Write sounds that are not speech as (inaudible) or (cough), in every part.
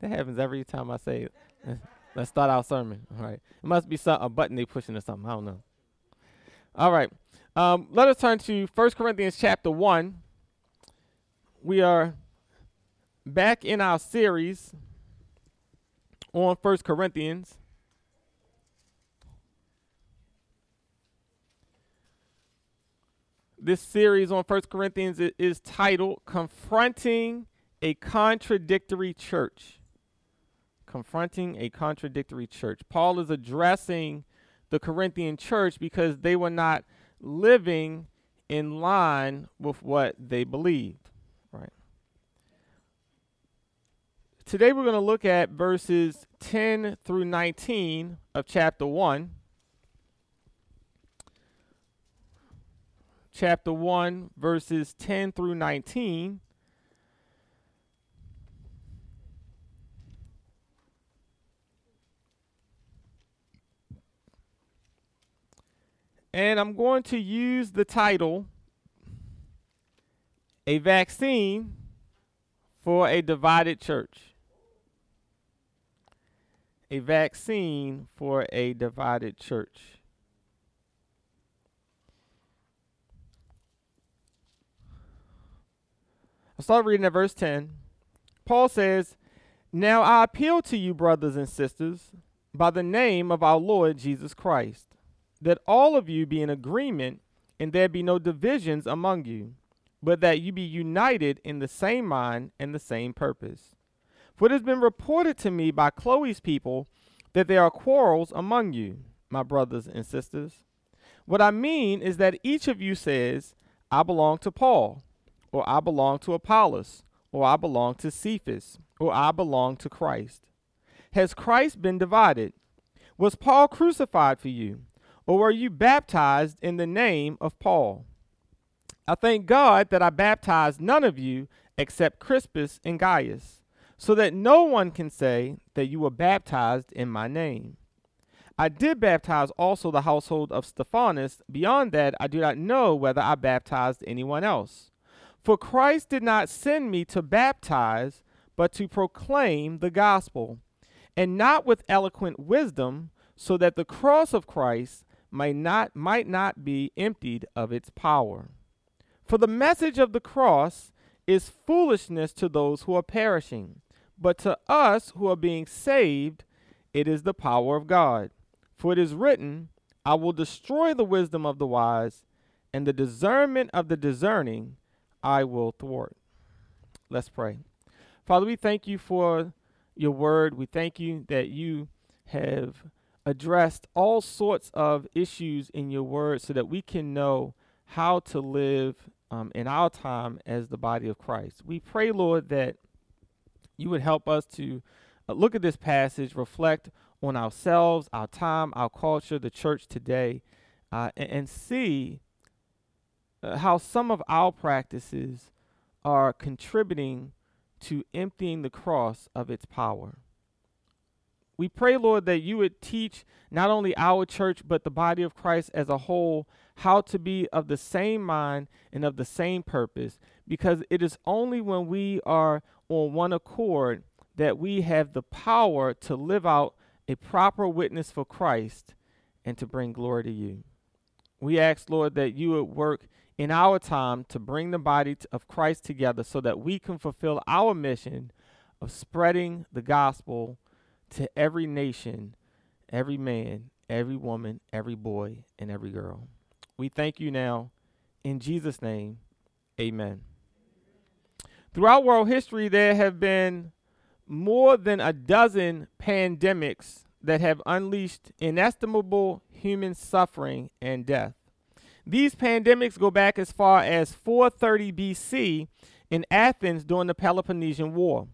That happens every time I say, (laughs) let's start our sermon. All right. It must be some, a button they pushing or something. I don't know. All right. Um, let us turn to 1 Corinthians chapter 1. We are back in our series on 1 Corinthians. This series on 1 Corinthians is titled Confronting a Contradictory Church. Confronting a Contradictory Church. Paul is addressing the Corinthian church because they were not living in line with what they believed, right? Today we're going to look at verses 10 through 19 of chapter 1. Chapter 1, verses 10 through 19. And I'm going to use the title A Vaccine for a Divided Church. A vaccine for a divided church. I'll start reading at verse 10. Paul says, Now I appeal to you, brothers and sisters, by the name of our Lord Jesus Christ that all of you be in agreement and there be no divisions among you, but that you be united in the same mind and the same purpose. For it has been reported to me by Chloe's people that there are quarrels among you, my brothers and sisters. What I mean is that each of you says, I belong to Paul, or I belong to Apollos, or I belong to Cephas, or I belong to Christ. Has Christ been divided? Was Paul crucified for you? Or were you baptized in the name of Paul? I thank God that I baptized none of you except Crispus and Gaius, so that no one can say that you were baptized in my name. I did baptize also the household of Stephanas. Beyond that, I do not know whether I baptized anyone else. For Christ did not send me to baptize, but to proclaim the gospel, and not with eloquent wisdom, so that the cross of Christ might not, might not be emptied of its power. For the message of the cross is foolishness to those who are perishing, but to us who are being saved, it is the power of God. For it is written, I will destroy the wisdom of the wise, and the discernment of the discerning I will thwart. Let's pray. Father, we thank you for your word. We thank you that you have addressed all sorts of issues in your word so that we can know how to live um, in our time as the body of Christ. We pray, Lord, that you would help us to uh, look at this passage, reflect on ourselves, our time, our culture, the church today, uh, and, and, see uh, how some of our practices are contributing to emptying the cross of its power. We pray, Lord, that you would teach not only our church, but the body of Christ as a whole how to be of the same mind and of the same purpose, because it is only when we are on one accord that we have the power to live out a proper witness for Christ and to bring glory to you. We ask, Lord, that you would work in our time to bring the body of Christ together so that we can fulfill our mission of spreading the gospel to every nation, every man, every woman, every boy, and every girl. We thank you now. In Jesus' name, amen. Throughout world history, there have been more than a dozen pandemics that have unleashed inestimable human suffering and death. These pandemics go back as far as 430 BC in Athens during the Peloponnesian War.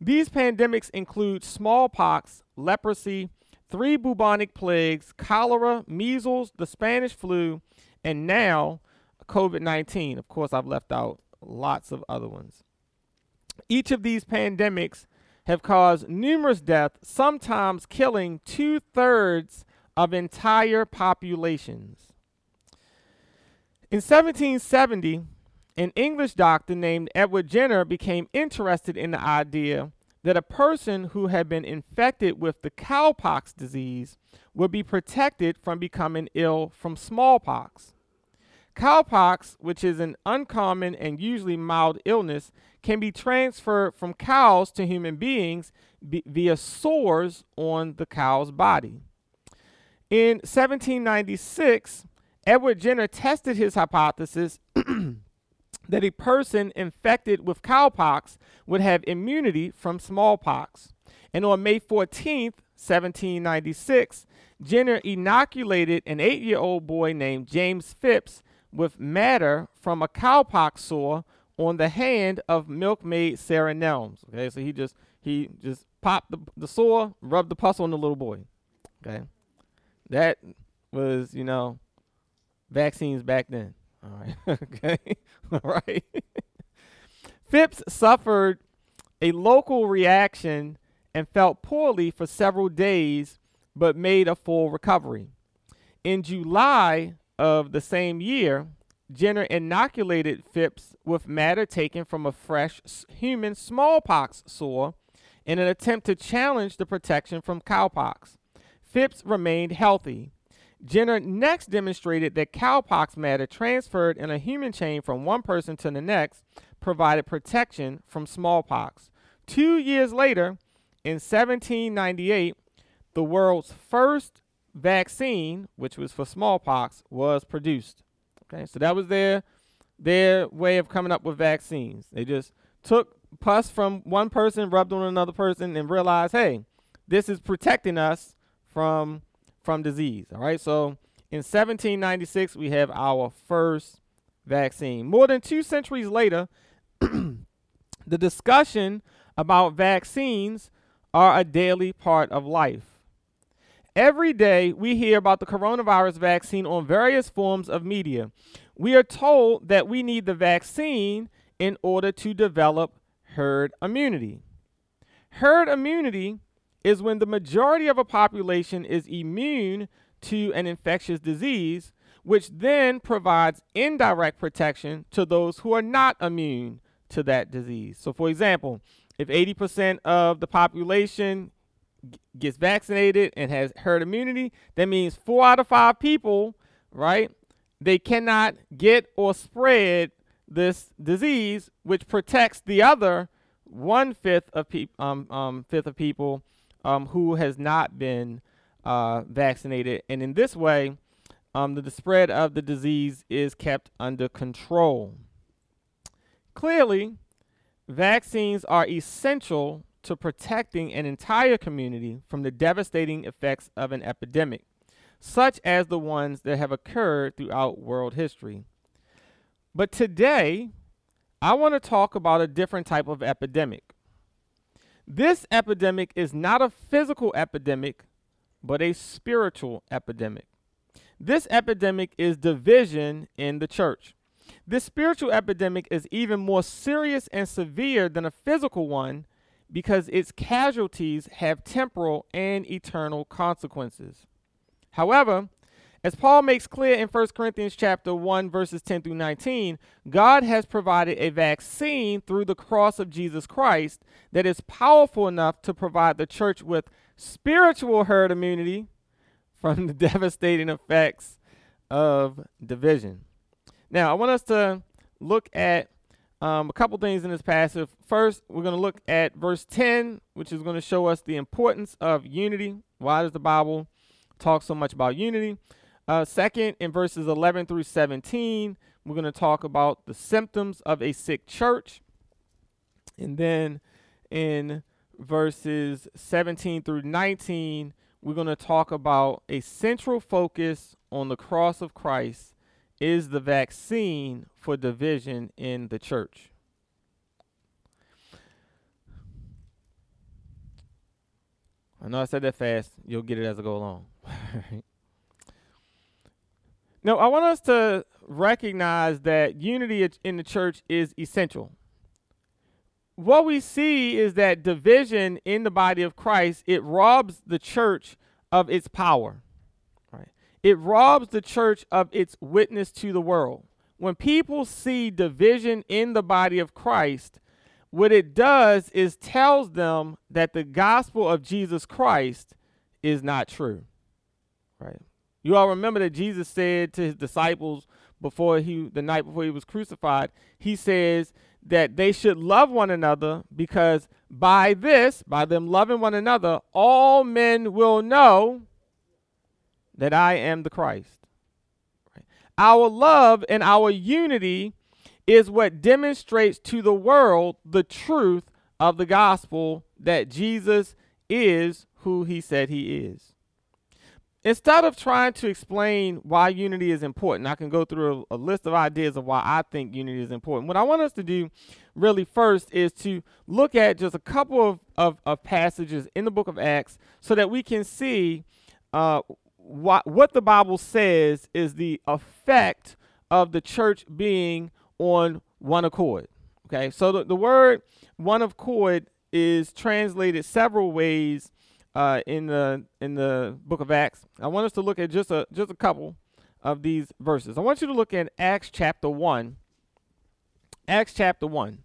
These pandemics include smallpox, leprosy, three bubonic plagues, cholera, measles, the Spanish flu, and now COVID 19. Of course, I've left out lots of other ones. Each of these pandemics have caused numerous deaths, sometimes killing two thirds of entire populations. In 1770, an English doctor named Edward Jenner became interested in the idea that a person who had been infected with the cowpox disease would be protected from becoming ill from smallpox. Cowpox, which is an uncommon and usually mild illness, can be transferred from cows to human beings via sores on the cow's body. In 1796, Edward Jenner tested his hypothesis (clears throat) that a person infected with cowpox would have immunity from smallpox. And on May 14th, 1796, Jenner inoculated an eight year old boy named James Phipps with matter from a cowpox sore on the hand of milkmaid Sarah Nelms. Okay, so he just he just popped the, the sore, rubbed the pus on the little boy. Okay, that was you know vaccines back then. All right, (laughs) okay, (laughs) all right. (laughs) Phipps suffered a local reaction and felt poorly for several days, but made a full recovery. In July of the same year, Jenner inoculated Phipps with matter taken from a fresh human smallpox sore in an attempt to challenge the protection from cowpox. Phipps remained healthy. Jenner next demonstrated that cowpox matter transferred in a human chain from one person to the next provided protection from smallpox. Two years later, in 1798, the world's first vaccine, which was for smallpox, was produced. Okay, so that was their their way of coming up with vaccines. They just took pus from one person, rubbed on another person, and realized, hey, this is protecting us from from disease. All right, so in 1796 we have our first vaccine. More than two centuries later, (clears throat) the discussion about vaccines are a daily part of life. Every day, we hear about the coronavirus vaccine on various forms of media. We are told that we need the vaccine in order to develop herd immunity. Herd immunity is when the majority of a population is immune to an infectious disease, which then provides indirect protection to those who are not immune to that disease. So, for example, if 80% of the population gets vaccinated and has herd immunity, that means four out of five people, right? They cannot get or spread this disease, which protects the other one fifth of um, um, fifth of people um, who has not been uh, vaccinated, and in this way, um, the, the spread of the disease is kept under control. Clearly, vaccines are essential to protecting an entire community from the devastating effects of an epidemic, such as the ones that have occurred throughout world history. But today, I want to talk about a different type of epidemic. This epidemic is not a physical epidemic, but a spiritual epidemic. This epidemic is division in the church. This spiritual epidemic is even more serious and severe than a physical one because its casualties have temporal and eternal consequences. However, as Paul makes clear in 1 Corinthians chapter 1 verses 10 through 19, God has provided a vaccine through the cross of Jesus Christ that is powerful enough to provide the church with spiritual herd immunity from the (laughs) devastating effects of division. Now, I want us to look at um, a couple things in this passage. First, we're going to look at verse 10, which is going to show us the importance of unity. Why does the Bible talk so much about unity? Uh, second, in verses 11 through 17, we're going to talk about the symptoms of a sick church. And then in verses 17 through 19, we're going to talk about a central focus on the cross of Christ is the vaccine for division in the church. I know I said that fast. You'll get it as I go along. (laughs) now, I want us to recognize that unity in the church is essential. What we see is that division in the body of Christ, it robs the church of its power. Right? It robs the church of its witness to the world. When people see division in the body of Christ, what it does is tells them that the gospel of Jesus Christ is not true. Right? You all remember that Jesus said to his disciples before he the night before he was crucified, he says that they should love one another because by this, by them loving one another, all men will know that I am the Christ. Our love and our unity is what demonstrates to the world the truth of the gospel that Jesus is who he said he is. Instead of trying to explain why unity is important, I can go through a, a, list of ideas of why I think unity is important. What I want us to do really first is to look at just a couple of, of, of passages in the book of Acts so that we can see uh, what, what the Bible says is the effect of the church being on one accord. Okay, so the, the word one accord is translated several ways uh, in the in the book of Acts. I want us to look at just a just a couple of these verses. I want you to look at Acts chapter one. Acts chapter one.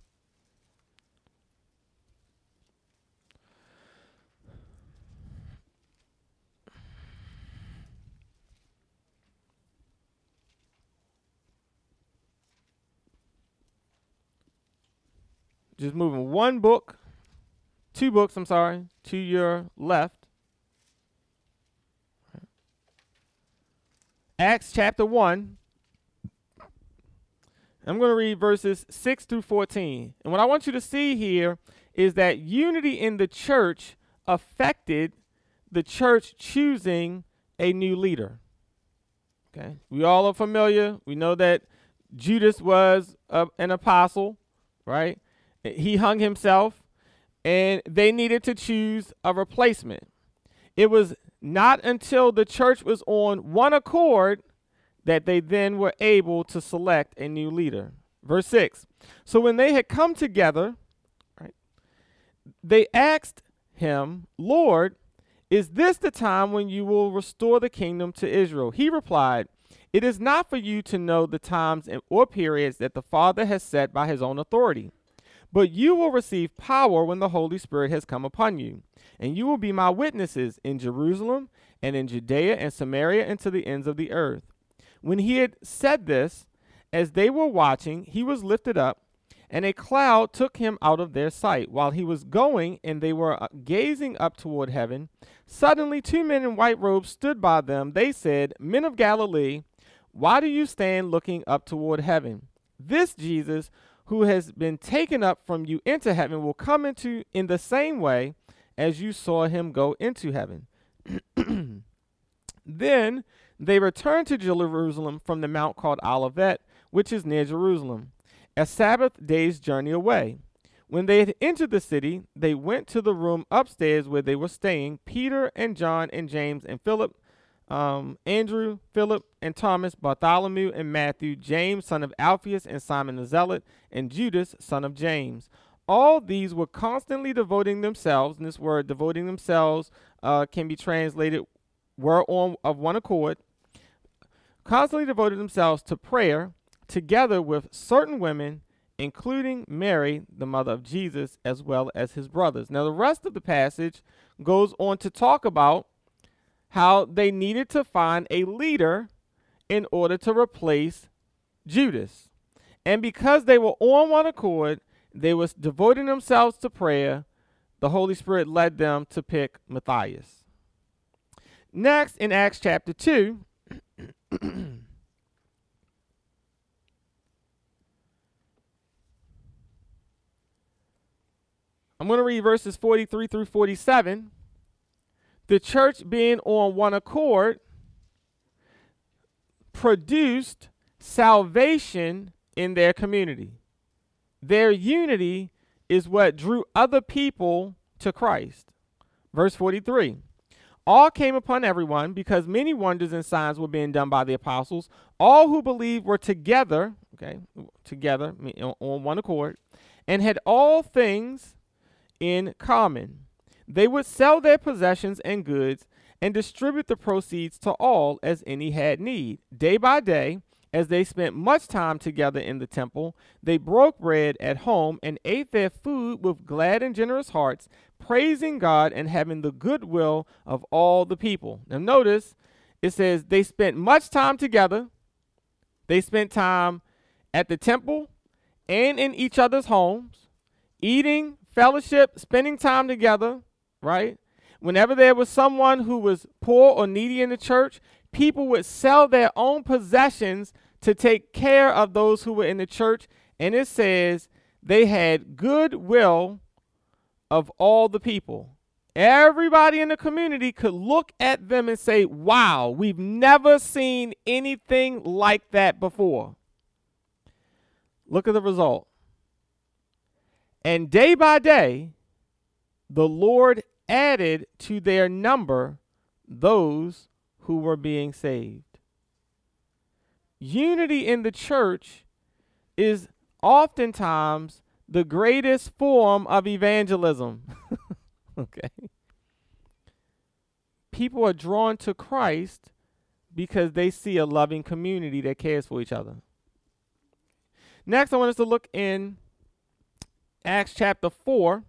just moving one book, two books, I'm sorry, to your left. Acts chapter 1. I'm going to read verses 6 through 14. And what I want you to see here is that unity in the church affected the church choosing a new leader. Okay? We all are familiar. We know that Judas was a, an apostle, right? He hung himself, and they needed to choose a replacement. It was not until the church was on one accord that they then were able to select a new leader. Verse 6 So when they had come together, right, they asked him, Lord, is this the time when you will restore the kingdom to Israel? He replied, It is not for you to know the times or periods that the Father has set by his own authority but you will receive power when the Holy Spirit has come upon you. And you will be my witnesses in Jerusalem and in Judea and Samaria and to the ends of the earth. When he had said this, as they were watching, he was lifted up, and a cloud took him out of their sight. While he was going, and they were uh, gazing up toward heaven, suddenly two men in white robes stood by them. They said, Men of Galilee, why do you stand looking up toward heaven? This Jesus who has been taken up from you into heaven will come into in the same way as you saw him go into heaven. (clears throat) then they returned to Jerusalem from the mount called Olivet, which is near Jerusalem, a Sabbath day's journey away. When they had entered the city, they went to the room upstairs where they were staying Peter and John and James and Philip um, Andrew, Philip, and Thomas, Bartholomew and Matthew, James, son of Alphaeus, and Simon the Zealot, and Judas, son of James. All these were constantly devoting themselves, and this word devoting themselves uh, can be translated were on of one accord, constantly devoted themselves to prayer together with certain women, including Mary, the mother of Jesus, as well as his brothers. Now, the rest of the passage goes on to talk about how they needed to find a leader in order to replace Judas. And because they were on one accord, they was devoting themselves to prayer, the Holy Spirit led them to pick Matthias. Next, in Acts chapter 2, (coughs) I'm going to read verses 43 through 47 the church being on one accord produced salvation in their community. Their unity is what drew other people to Christ. Verse 43 All came upon everyone because many wonders and signs were being done by the apostles. All who believed were together, okay, together on one accord, and had all things in common they would sell their possessions and goods and distribute the proceeds to all as any had need. Day by day, as they spent much time together in the temple, they broke bread at home and ate their food with glad and generous hearts, praising God and having the goodwill of all the people. Now, notice it says they spent much time together. They spent time at the temple and in each other's homes, eating, fellowship, spending time together, right? Whenever there was someone who was poor or needy in the church, people would sell their own possessions to take care of those who were in the church. And it says they had goodwill of all the people. Everybody in the community could look at them and say, Wow, we've never seen anything like that before. Look at the result. And day by day, the Lord added to their number those who were being saved. Unity in the church is oftentimes the greatest form of evangelism. (laughs) okay. People are drawn to Christ because they see a loving community that cares for each other. Next, I want us to look in Acts chapter 4.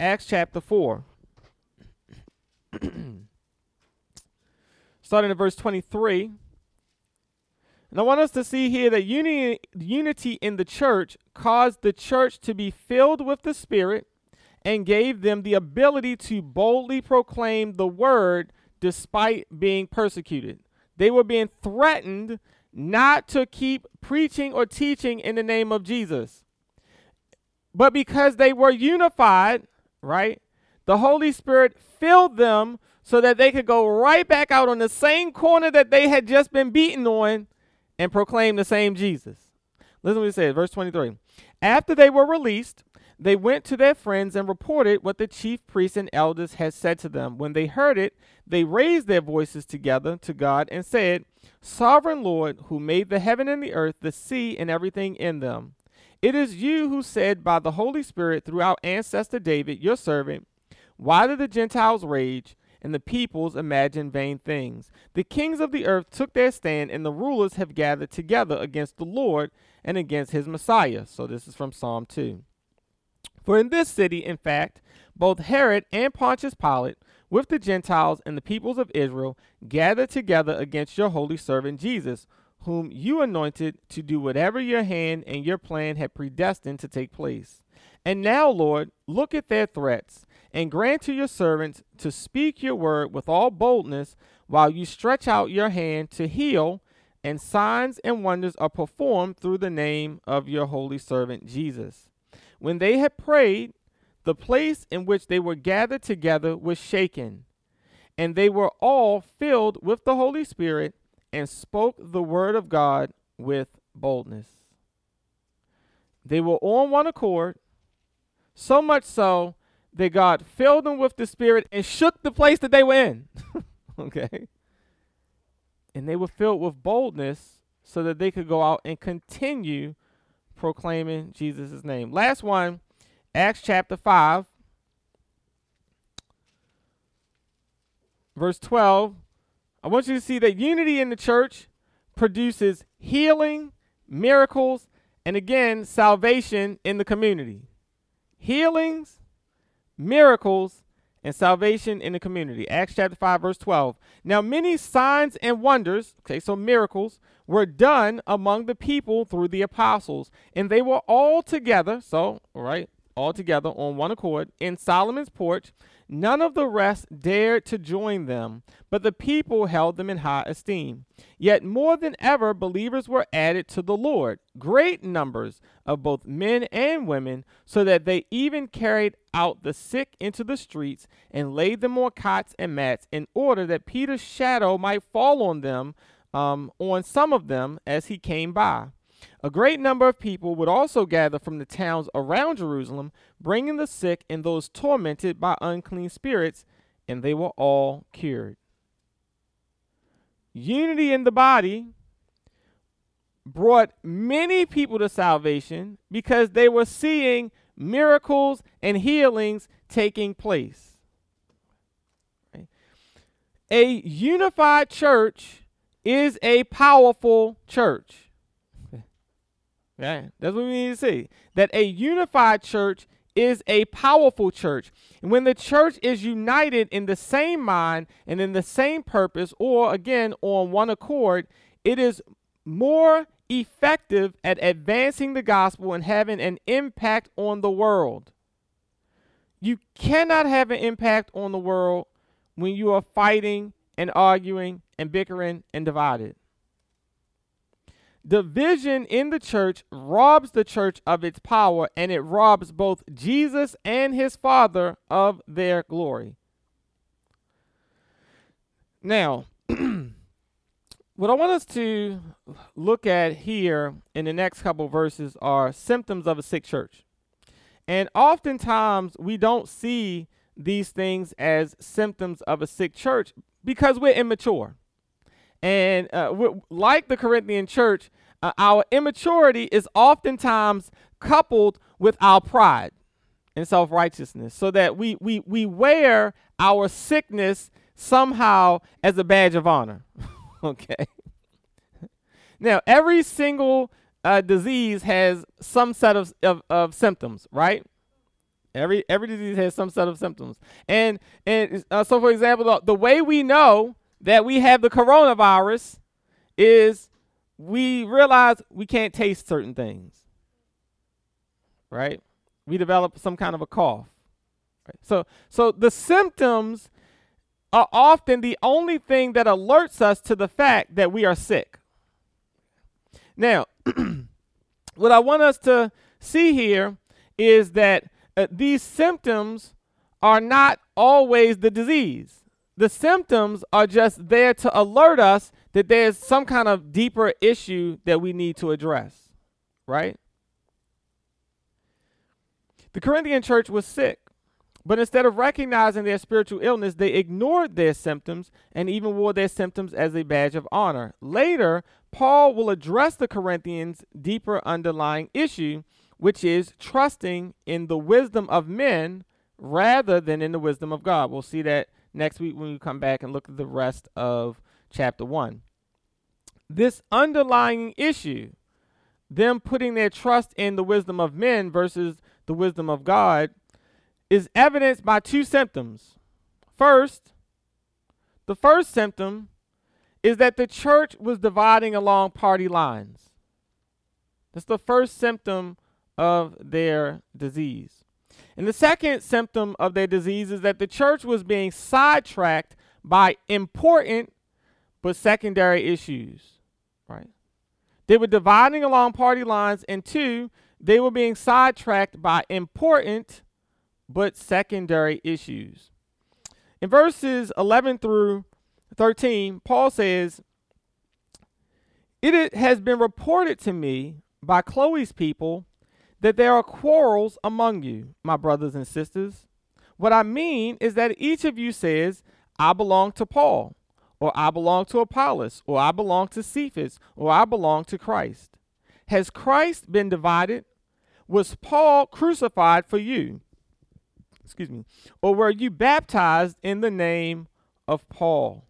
Acts chapter 4. (clears throat) Starting at verse 23. And I want us to see here that unity, unity in the church caused the church to be filled with the Spirit and gave them the ability to boldly proclaim the word despite being persecuted. They were being threatened not to keep preaching or teaching in the name of Jesus. But because they were unified, right, the Holy Spirit filled them so that they could go right back out on the same corner that they had just been beaten on and proclaim the same Jesus. Listen what he says, verse 23. After they were released, they went to their friends and reported what the chief priests and elders had said to them. When they heard it, they raised their voices together to God and said, Sovereign Lord, who made the heaven and the earth, the sea, and everything in them. It is you who said by the Holy Spirit through our ancestor David, your servant, Why do the Gentiles rage and the peoples imagine vain things? The kings of the earth took their stand, and the rulers have gathered together against the Lord and against his Messiah. So this is from Psalm 2. For in this city, in fact, both Herod and Pontius Pilate, with the Gentiles and the peoples of Israel, gathered together against your holy servant Jesus, whom you anointed to do whatever your hand and your plan had predestined to take place. And now, Lord, look at their threats, and grant to your servants to speak your word with all boldness while you stretch out your hand to heal, and signs and wonders are performed through the name of your holy servant Jesus. When they had prayed, the place in which they were gathered together was shaken, and they were all filled with the Holy Spirit and spoke the word of God with boldness. They were on one accord, so much so that God filled them with the Spirit and shook the place that they were in. (laughs) okay? And they were filled with boldness so that they could go out and continue proclaiming Jesus' name. Last one, Acts chapter 5, verse 12. I want you to see that unity in the church produces healing, miracles, and again, salvation in the community. Healings, miracles, and salvation in the community. Acts chapter 5, verse 12. Now, many signs and wonders, okay, so miracles, were done among the people through the apostles, and they were all together, so, right, all together on one accord in Solomon's porch. None of the rest dared to join them, but the people held them in high esteem. Yet more than ever, believers were added to the Lord, great numbers of both men and women, so that they even carried out the sick into the streets and laid them on cots and mats, in order that Peter's shadow might fall on them, um, on some of them, as he came by. A great number of people would also gather from the towns around Jerusalem, bringing the sick and those tormented by unclean spirits, and they were all cured. Unity in the body brought many people to salvation because they were seeing miracles and healings taking place. a unified church is a powerful church. Yeah, that's what we need to see. That a unified church is a powerful church. And when the church is united in the same mind and in the same purpose, or again on one accord, it is more effective at advancing the gospel and having an impact on the world. You cannot have an impact on the world when you are fighting and arguing and bickering and divided. Division in the church robs the church of its power and it robs both Jesus and his Father of their glory. Now, (clears throat) what I want us to look at here in the next couple verses are symptoms of a sick church. And oftentimes we don't see these things as symptoms of a sick church because we're immature. And uh, like the Corinthian church, uh, our immaturity is oftentimes coupled with our pride and self righteousness, so that we, we, we wear our sickness somehow as a badge of honor. (laughs) okay. Now, every single uh, disease has some set of, of, of symptoms, right? Every every disease has some set of symptoms, and and uh, so for example, the, the way we know that we have the coronavirus is we realize we can't taste certain things. Right? We develop some kind of a cough. Right? So so the symptoms are often the only thing that alerts us to the fact that we are sick. Now, (clears throat) what I want us to see here is that uh, these symptoms are not always the disease the symptoms are just there to alert us that there's some kind of deeper issue that we need to address, right? The Corinthian church was sick, but instead of recognizing their spiritual illness, they ignored their symptoms and even wore their symptoms as a badge of honor. Later, Paul will address the Corinthians' deeper underlying issue, which is trusting in the wisdom of men rather than in the wisdom of God. We'll see that next week when we come back and look at the rest of chapter 1. This underlying issue, them putting their trust in the wisdom of men versus the wisdom of God, is evidenced by two symptoms. First, the first symptom is that the church was dividing along party lines. That's the first symptom of their disease. And the second symptom of their disease is that the church was being sidetracked by important but secondary issues, right? They were dividing along party lines, and two, they were being sidetracked by important but secondary issues. In verses 11 through 13, Paul says, It has been reported to me by Chloe's people that there are quarrels among you, my brothers and sisters. What I mean is that each of you says, I belong to Paul, or I belong to Apollos, or I belong to Cephas, or I belong to Christ. Has Christ been divided? Was Paul crucified for you? Excuse me. Or were you baptized in the name of Paul?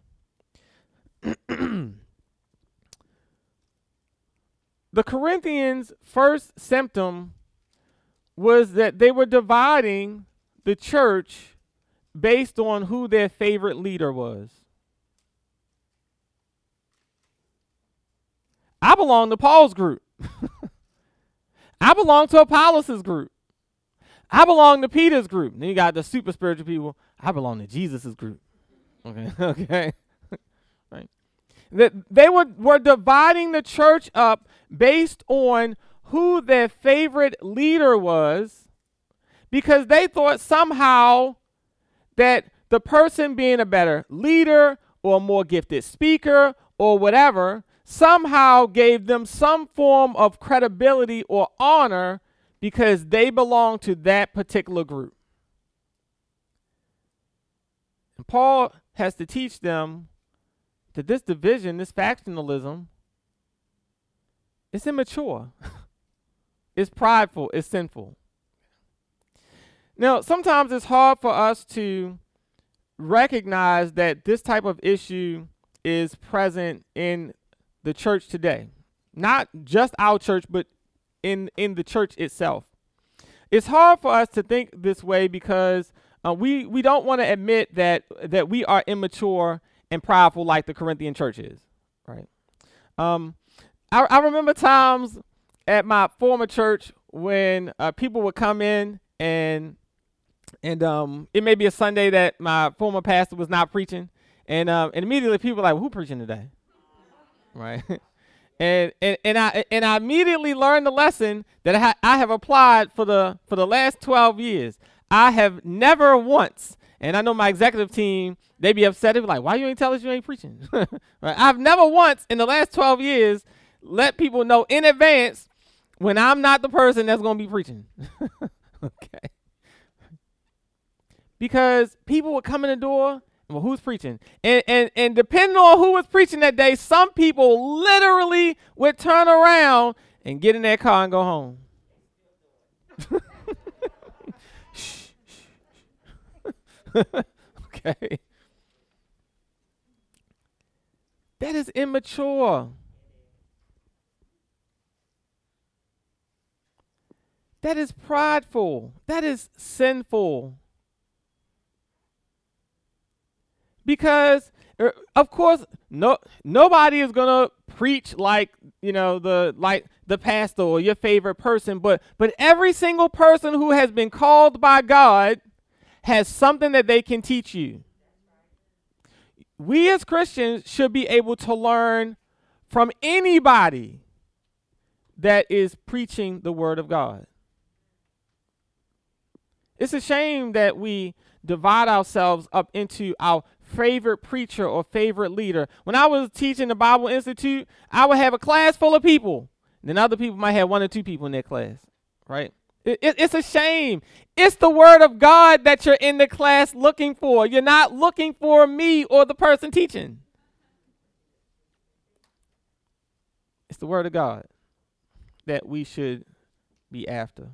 (clears throat) the Corinthians' first symptom was that they were dividing the church based on who their favorite leader was. I belong to Paul's group. (laughs) I belong to Apollos' group. I belong to Peter's group. Then you got the super spiritual people. I belong to Jesus' group. Okay, (laughs) okay. (laughs) right. That they were, were dividing the church up based on who their favorite leader was because they thought somehow that the person being a better leader or a more gifted speaker or whatever somehow gave them some form of credibility or honor because they belong to that particular group. And Paul has to teach them that this division, this factionalism, is immature. (laughs) It's prideful, it's sinful. Now, sometimes it's hard for us to recognize that this type of issue is present in the church today. Not just our church, but in in the church itself. It's hard for us to think this way because uh, we we don't want to admit that that we are immature and prideful like the Corinthian church is, right? Um, I, I remember times at my former church when uh, people would come in and and um, it may be a Sunday that my former pastor was not preaching, and um, and immediately people were like, well, "Who preaching today?" right? (laughs) and and and I and I immediately learned the lesson that I, I have applied for the for the last twelve years. I have never once, and I know my executive team, they be upset. They be like, "Why you ain't tell us you ain't preaching?" (laughs) right? I've never once in the last twelve years let people know in advance when I'm not the person that's gonna be preaching. (laughs) okay. Because people would come in the door well, who's preaching? And, and and depending on who was preaching that day, some people literally would turn around and get in their car and go home. (laughs) okay. That is immature. That is prideful. That is sinful. because er, of course no nobody is gonna preach like you know the like the pastor or your favorite person but but every single person who has been called by god has something that they can teach you we as christians should be able to learn from anybody that is preaching the word of god it's a shame that we divide ourselves up into our favorite preacher or favorite leader. When I was teaching the Bible Institute, I would have a class full of people. Then other people might have one or two people in their class, right? It, it, it's a shame. It's the word of God that you're in the class looking for. You're not looking for me or the person teaching. It's the word of God that we should be after.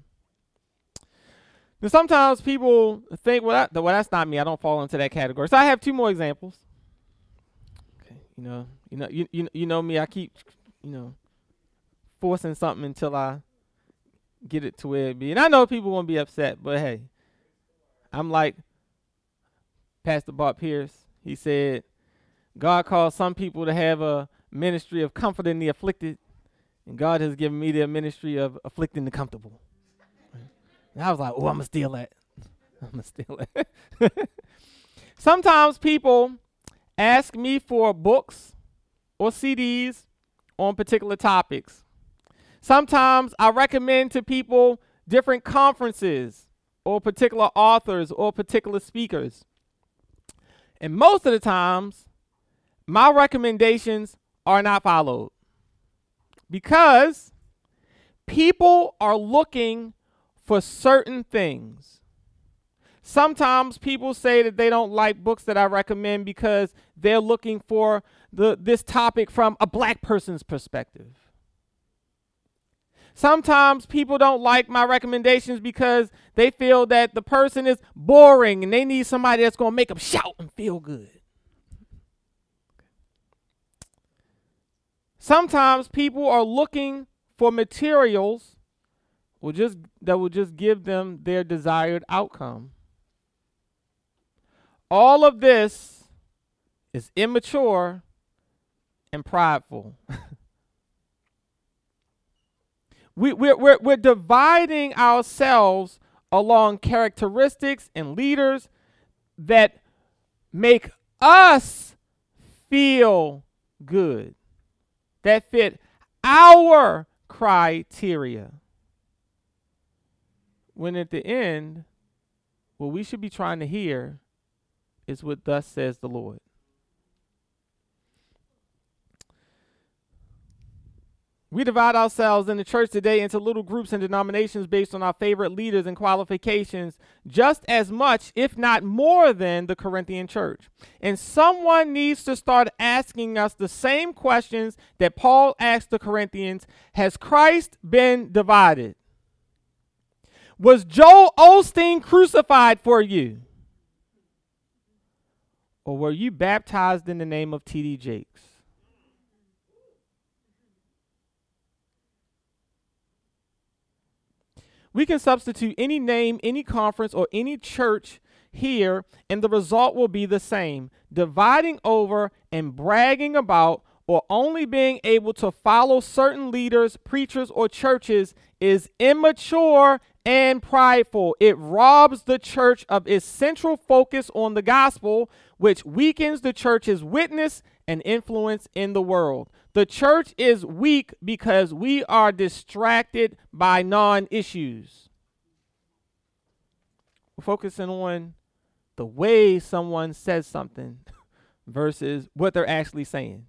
Sometimes people think, well, that, well, that's not me. I don't fall into that category. So I have two more examples. Okay, you know, you know, you you, you know me. I keep, you know, forcing something until I get it to where it be. And I know people won't be upset, but hey, I'm like Pastor Bob Pierce. He said, God calls some people to have a ministry of comforting the afflicted, and God has given me the ministry of afflicting the comfortable. And I was like, oh, I'm going to steal that. I'm going to steal it. (laughs) Sometimes people ask me for books or CDs on particular topics. Sometimes I recommend to people different conferences or particular authors or particular speakers. And most of the times, my recommendations are not followed because people are looking for certain things. Sometimes people say that they don't like books that I recommend because they're looking for the, this topic from a black person's perspective. Sometimes people don't like my recommendations because they feel that the person is boring and they need somebody that's going to make them shout and feel good. Sometimes people are looking for materials will just that will just give them their desired outcome. All of this is immature and prideful. (laughs) we, we're, we're, we're dividing ourselves along characteristics and leaders that make us feel good, that fit our criteria. When at the end, what we should be trying to hear is what thus says the Lord. We divide ourselves in the church today into little groups and denominations based on our favorite leaders and qualifications, just as much, if not more, than the Corinthian church. And someone needs to start asking us the same questions that Paul asked the Corinthians Has Christ been divided? Was Joel Osteen crucified for you? Or were you baptized in the name of T.D. Jakes? We can substitute any name, any conference, or any church here, and the result will be the same dividing over and bragging about or only being able to follow certain leaders, preachers, or churches is immature and prideful. It robs the church of its central focus on the gospel, which weakens the church's witness and influence in the world. The church is weak because we are distracted by non issues. Focusing on the way someone says something (laughs) versus what they're actually saying.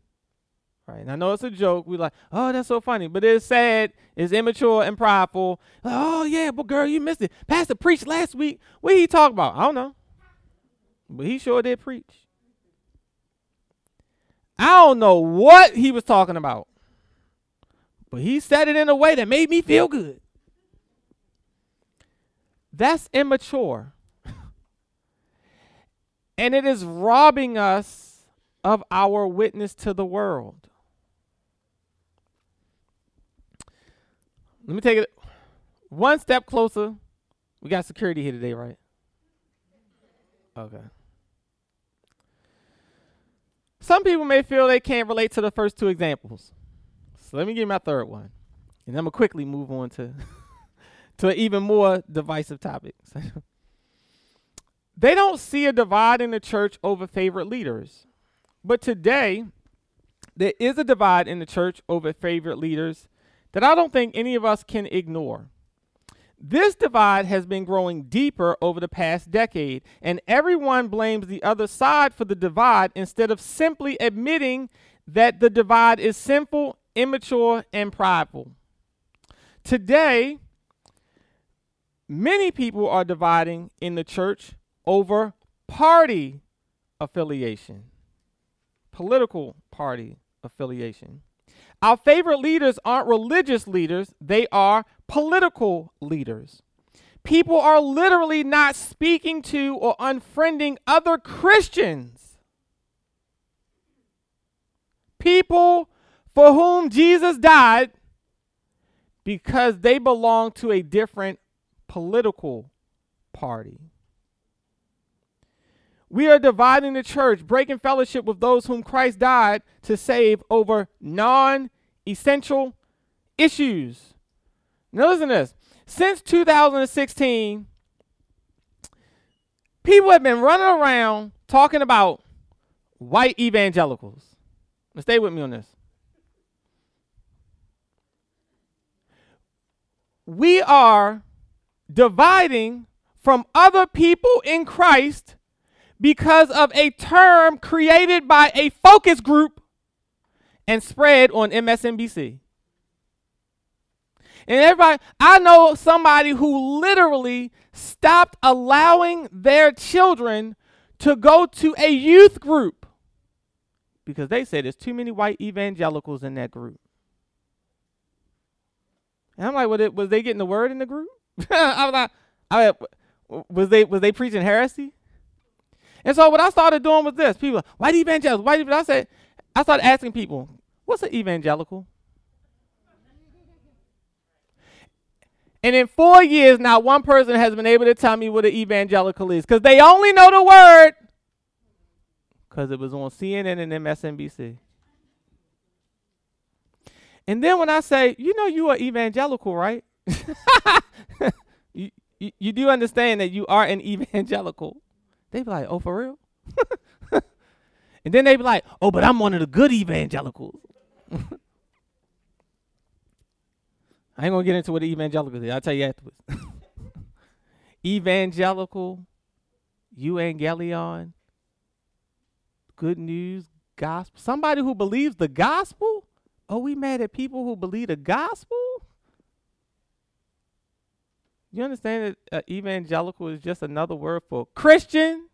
Right. And I know it's a joke. We like, oh, that's so funny. But it's sad, it's immature and prideful. Like, oh yeah, but girl, you missed it. Pastor preached last week. What he talk about? I don't know. But he sure did preach. I don't know what he was talking about. But he said it in a way that made me feel good. That's immature. (laughs) and it is robbing us of our witness to the world. Let me take it one step closer. We got security here today, right? Okay. Some people may feel they can't relate to the first two examples. So let me give you my third one. And I'm to quickly move on to, (laughs) to an even more divisive topic. (laughs) they don't see a divide in the church over favorite leaders. But today, there is a divide in the church over favorite leaders that I don't think any of us can ignore. This divide has been growing deeper over the past decade, and everyone blames the other side for the divide instead of simply admitting that the divide is sinful, immature, and prideful. Today, many people are dividing in the church over party affiliation, political party affiliation. Our favorite leaders aren't religious leaders, they are political leaders. People are literally not speaking to or unfriending other Christians. People for whom Jesus died because they belong to a different political party. We are dividing the church, breaking fellowship with those whom Christ died to save over non essential issues. Now, listen to this. Since 2016, people have been running around talking about white evangelicals. Now, stay with me on this. We are dividing from other people in Christ because of a term created by a focus group and spread on MSNBC. And everybody, I know somebody who literally stopped allowing their children to go to a youth group because they said there's too many white evangelicals in that group. And I'm like, was, was they getting the word in the group? (laughs) I was like, I, was they was they preaching heresy? And so what I started doing was this: people, white evangelicals, white. I said, I started asking people, what's an evangelical? And in four years, not one person has been able to tell me what an evangelical is because they only know the word because it was on CNN and MSNBC. And then when I say, you know, you are evangelical, right? (laughs) you, you, you do understand that you are an (laughs) evangelical. They be like, oh, for real? (laughs) and then they be like, oh, but I'm one of the good evangelicals. (laughs) I ain't gonna get into what evangelical is. I'll tell you afterwards. (laughs) evangelical, evangelion, good news, gospel. Somebody who believes the gospel? Are we mad at people who believe the gospel? You understand that uh, evangelical is just another word for Christian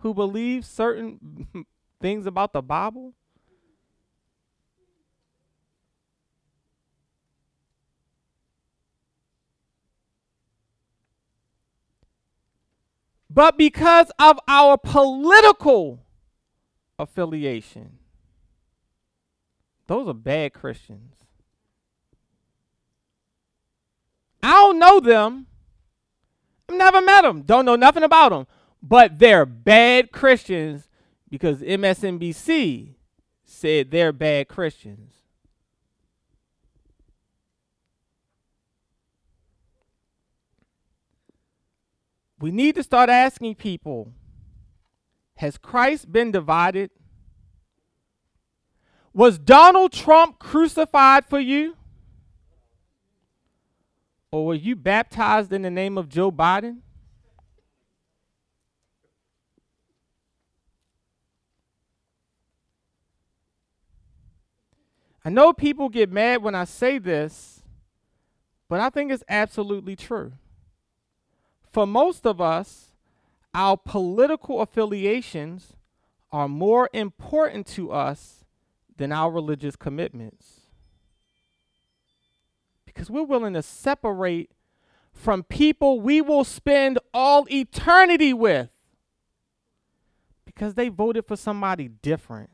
who believes certain (laughs) things about the Bible? but because of our political affiliation. Those are bad Christians. I don't know them. I've never met them. Don't know nothing about them. But they're bad Christians because MSNBC said they're bad Christians. We need to start asking people Has Christ been divided? Was Donald Trump crucified for you? Or were you baptized in the name of Joe Biden? I know people get mad when I say this, but I think it's absolutely true. For most of us, our political affiliations are more important to us than our religious commitments because we're willing to separate from people we will spend all eternity with because they voted for somebody different.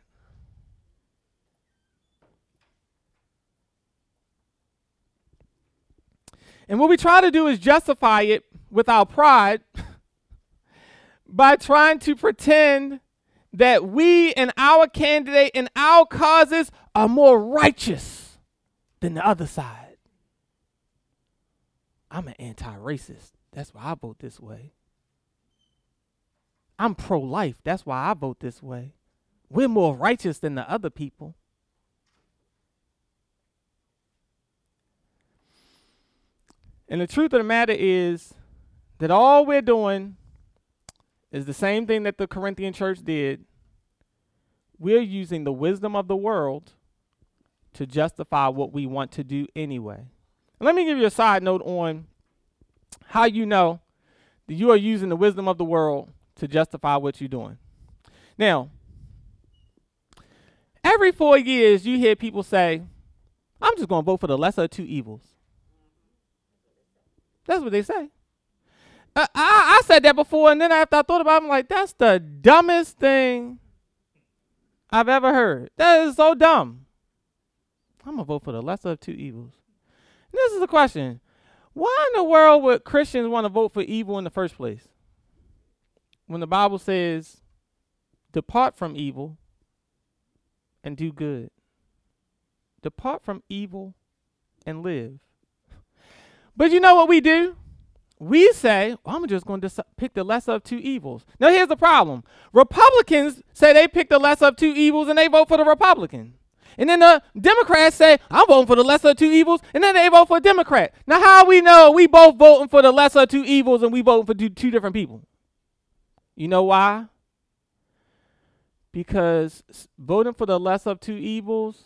And what we try to do is justify it with our pride (laughs) by trying to pretend that we and our candidate and our causes are more righteous than the other side. I'm an anti racist. That's why I vote this way. I'm pro life. That's why I vote this way. We're more righteous than the other people. And the truth of the matter is that all we're doing is the same thing that the Corinthian church did. We're using the wisdom of the world to justify what we want to do anyway. Let me give you a side note on how you know that you are using the wisdom of the world to justify what you're doing. Now, every four years, you hear people say, I'm just going to vote for the lesser of two evils. That's what they say. Uh, I, I said that before, and then after I thought about it, I'm like, that's the dumbest thing I've ever heard. That is so dumb. I'm going to vote for the lesser of two evils. This is the question. Why in the world would Christians want to vote for evil in the first place? When the Bible says, depart from evil and do good. Depart from evil and live. But you know what we do? We say, well, I'm just going to pick the lesser of two evils. Now, here's the problem Republicans say they pick the lesser of two evils and they vote for the Republican. And then the Democrats say, I'm voting for the lesser of two evils, and then they vote for a Democrat. Now, how we know we both voting for the lesser of two evils and we voting for two, two different people? You know why? Because voting for the lesser of two evils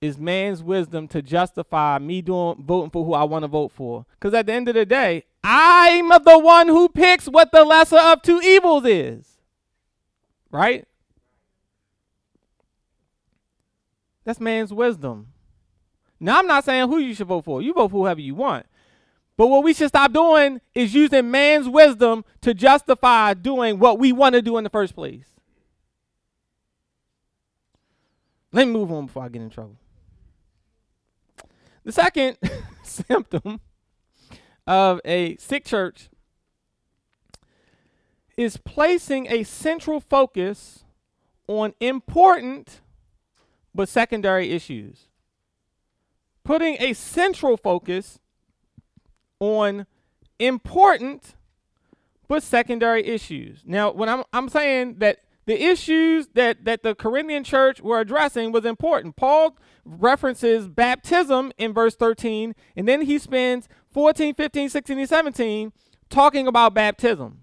is man's wisdom to justify me doing voting for who I want to vote for. Because at the end of the day, I'm the one who picks what the lesser of two evils is. Right? That's man's wisdom. Now, I'm not saying who you should vote for. You vote for whoever you want. But what we should stop doing is using man's wisdom to justify doing what we want to do in the first place. Let me move on before I get in trouble. The second (laughs) symptom of a sick church is placing a central focus on important but secondary issues. Putting a central focus on important but secondary issues. Now, when I'm I'm saying that the issues that that the Corinthian church were addressing was important. Paul references baptism in verse 13, and then he spends 14, 15, 16, and 17 talking about baptism.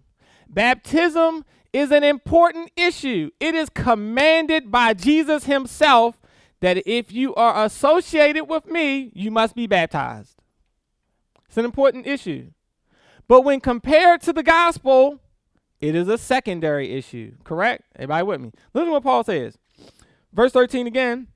Baptism is an important issue. It is commanded by Jesus himself that if you are associated with me, you must be baptized. It's an important issue. But when compared to the gospel, it is a secondary issue. Correct? Everybody with me? Listen to what Paul says. Verse 13 again.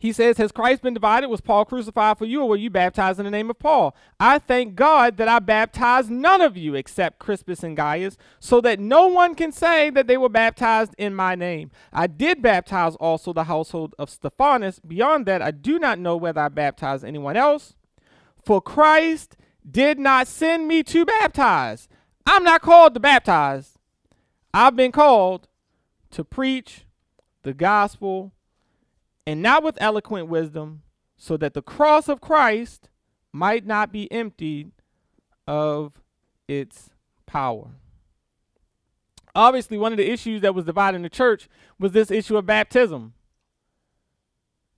He says, Has Christ been divided? Was Paul crucified for you, or were you baptized in the name of Paul? I thank God that I baptized none of you except Crispus and Gaius, so that no one can say that they were baptized in my name. I did baptize also the household of Stephanas. Beyond that, I do not know whether I baptized anyone else. For Christ did not send me to baptize. I'm not called to baptize. I've been called to preach the gospel and not with eloquent wisdom, so that the cross of Christ might not be emptied of its power. Obviously, one of the issues that was dividing the church was this issue of baptism.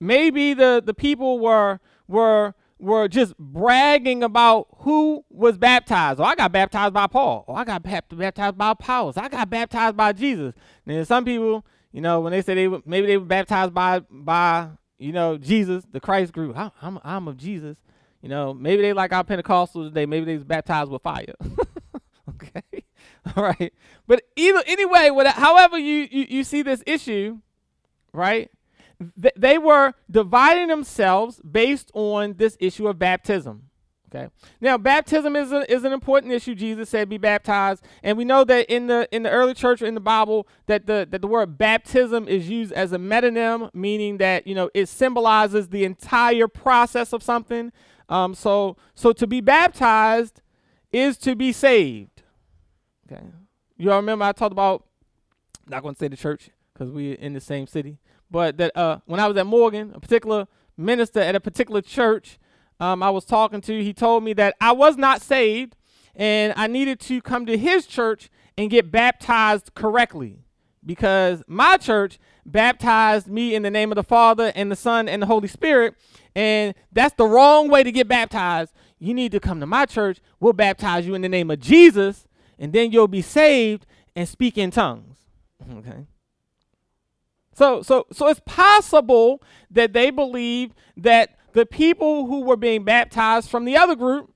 Maybe the, the people were were were just bragging about who was baptized. Oh, I got baptized by Paul. Oh, I got baptized by Apollos. I got baptized by Jesus. And some people you know, when they say they were, maybe they were baptized by by you know Jesus, the Christ group. I, I'm I'm of Jesus. You know, maybe they like our Pentecostals today. Maybe they was baptized with fire. (laughs) okay, (laughs) all right. But either anyway, whatever, however you, you you see this issue, right? Th- they were dividing themselves based on this issue of baptism. Okay. Now, baptism is, a, is an important issue. Jesus said, "Be baptized," and we know that in the in the early church in the Bible that the that the word baptism is used as a metonym, meaning that you know it symbolizes the entire process of something. Um, so so to be baptized is to be saved. Okay. You all remember I talked about not going to say the church because we're in the same city, but that uh, when I was at Morgan, a particular minister at a particular church um, I was talking to, he told me that I was not saved and I needed to come to his church and get baptized correctly because my church baptized me in the name of the Father and the Son and the Holy Spirit. And that's the wrong way to get baptized. You need to come to my church. We'll baptize you in the name of Jesus, and then you'll be saved and speak in tongues. (laughs) Okay. So so so it's possible that they believe that the people who were being baptized from the other group,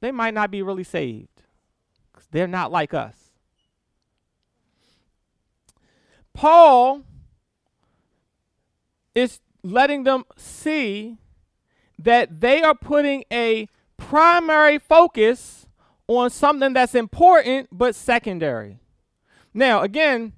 they might not be really saved. because They're not like us. Paul is letting them see that they are putting a primary focus on something that's important but secondary. Now, again,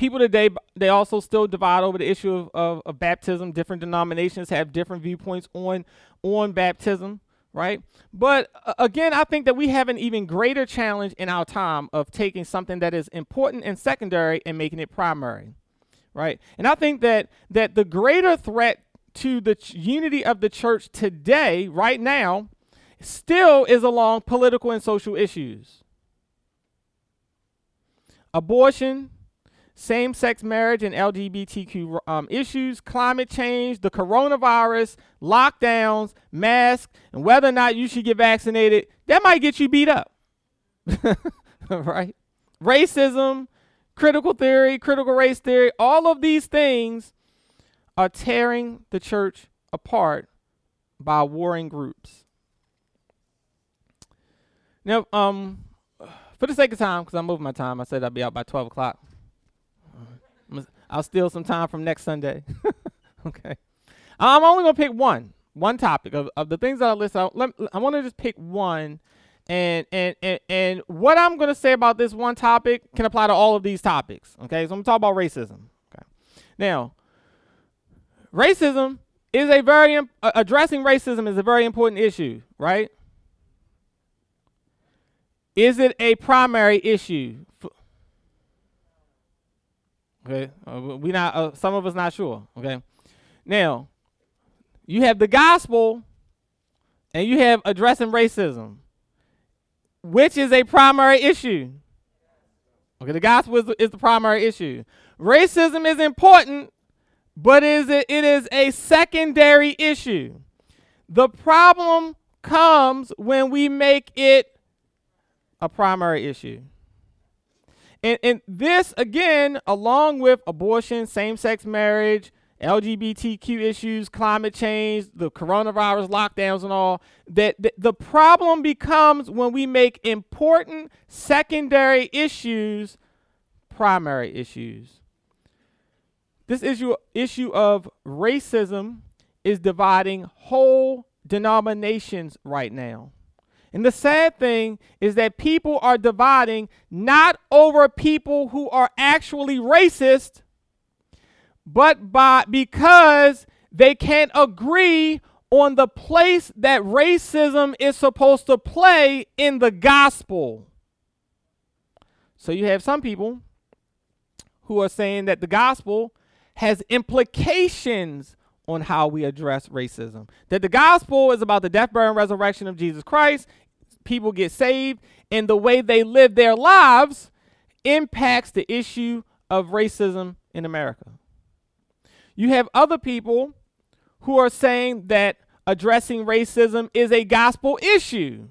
people today they also still divide over the issue of, of, of, baptism. Different denominations have different viewpoints on on baptism right? But uh, again i think that we have an even greater challenge in our time of taking something that is important and secondary and making it primary right? And i think that that the greater threat to the ch- unity of the church today right now still is along political and social issues. Abortion same sex marriage and LGBTQ um, issues, climate change, the coronavirus, lockdowns, masks, and whether or not you should get vaccinated, that might get you beat up. (laughs) right? Racism, critical theory, critical race theory, all of these things are tearing the church apart by warring groups. Now, um, for the sake of time, because I'm moving my time, I said I'd be out by 12 o'clock. I'll steal some time from next Sunday. (laughs) okay. I'm only going to pick one, one topic of, of the things that I list. I, I want to just pick one. And, and, and, and what I'm going to say about this one topic can apply to all of these topics. Okay. So I'm going to talk about racism. Okay. Now, racism is a very, uh, addressing racism is a very important issue, right? Is it a primary issue Okay, uh, we not uh, some of us not sure. Okay, now you have the gospel, and you have addressing racism, which is a primary issue. Okay, the gospel is, is the primary issue. Racism is important, but is it, it is a secondary issue. The problem comes when we make it a primary issue. And, and this, again, along with abortion, same sex marriage, LGBTQ issues, climate change, the coronavirus lockdowns, and all, that, that the problem becomes when we make important secondary issues primary issues. this issue issue of racism is dividing whole denominations right now. And the sad thing is that people are dividing not over people who are actually racist, but by because they can't agree on the place that racism is supposed to play in the gospel. So you have some people who are saying that the gospel has implications on how we address racism. That the gospel is about the death, burial, and resurrection of Jesus Christ. People get saved, and the way they live their lives impacts the issue of racism in America. You have other people who are saying that addressing racism is a gospel issue,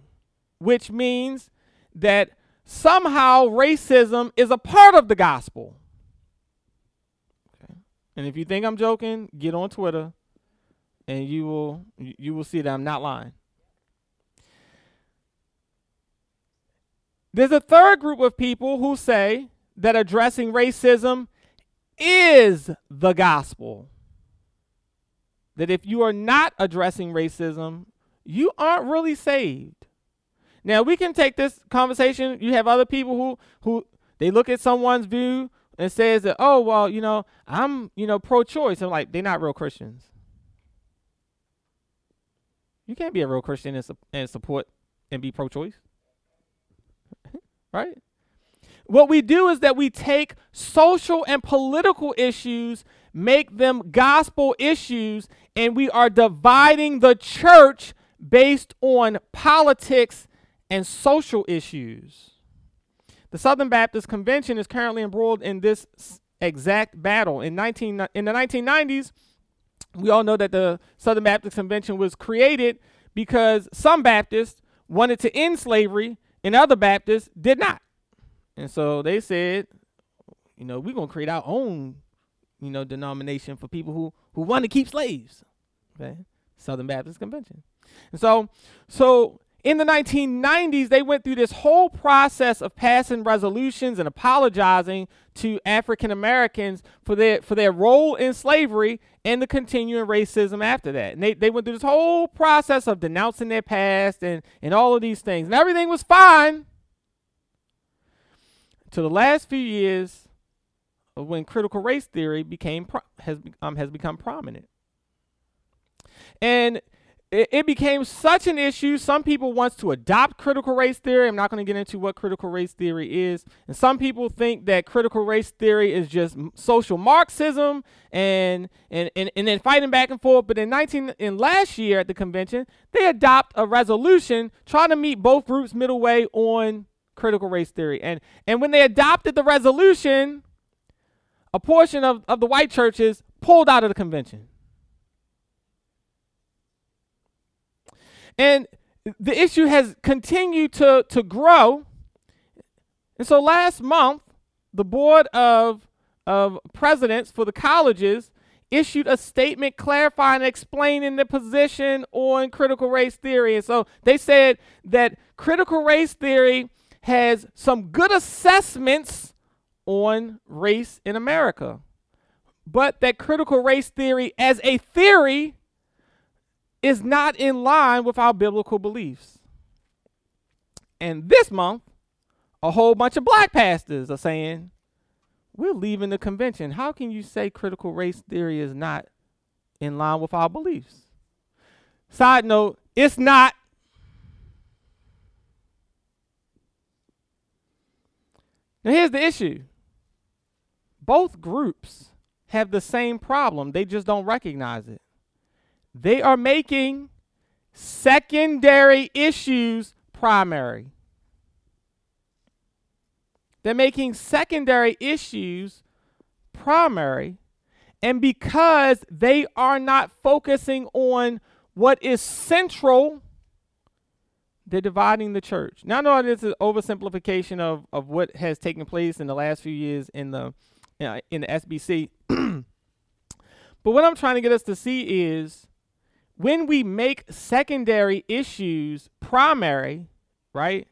which means that somehow racism is a part of the gospel. And if you think I'm joking, get on Twitter and you will you will see that I'm not lying. There's a third group of people who say that addressing racism is the gospel that if you are not addressing racism, you aren't really saved. Now we can take this conversation. You have other people who who they look at someone's view and says that, oh well, you know, I'm you know pro-choice. I'm like, they're not real Christians. You can't be a real Christian and, su- and support and be pro-choice, (laughs) right? What we do is that we take social and political issues, make them gospel issues, and we are dividing the church based on politics and social issues. The Southern Baptist Convention is currently embroiled in this exact battle. In 19 in the 1990s, we all know that the Southern Baptist Convention was created because some Baptists wanted to end slavery and other Baptists did not. And so they said, you know, we're going to create our own, you know, denomination for people who who want to keep slaves. Okay, Southern Baptist Convention. And so, so in the 1990s, they went through this whole process of passing resolutions and apologizing to African Americans for their for their role in slavery and the continuing racism after that. And they, they went through this whole process of denouncing their past and, and all of these things. And everything was fine to the last few years of when critical race theory became has um, has become prominent. And it, it became such an issue. Some people want to adopt critical race theory. I'm not going to get into what critical race theory is. And some people think that critical race theory is just social Marxism and and, and, and then fighting back and forth. But in 19 in last year at the convention, they adopt a resolution trying to meet both groups middle way on critical race theory. And and when they adopted the resolution, a portion of, of the white churches pulled out of the convention. And the issue has continued to, to grow. And so last month, the board of, of presidents for the colleges issued a statement clarifying and explaining the position on critical race theory. And so they said that critical race theory has some good assessments on race in America, but that critical race theory as a theory is not in line with our biblical beliefs. And this month, a whole bunch of black pastors are saying, We're leaving the convention. How can you say critical race theory is not in line with our beliefs? Side note, it's not. Now, here's the issue both groups have the same problem, they just don't recognize it. They are making secondary issues primary. They're making secondary issues primary. And because they are not focusing on what is central, they're dividing the church. Now, I know this is oversimplification of, of what has taken place in the last few years in the uh, in the SBC. (clears throat) but what I'm trying to get us to see is when we make secondary issues primary, right?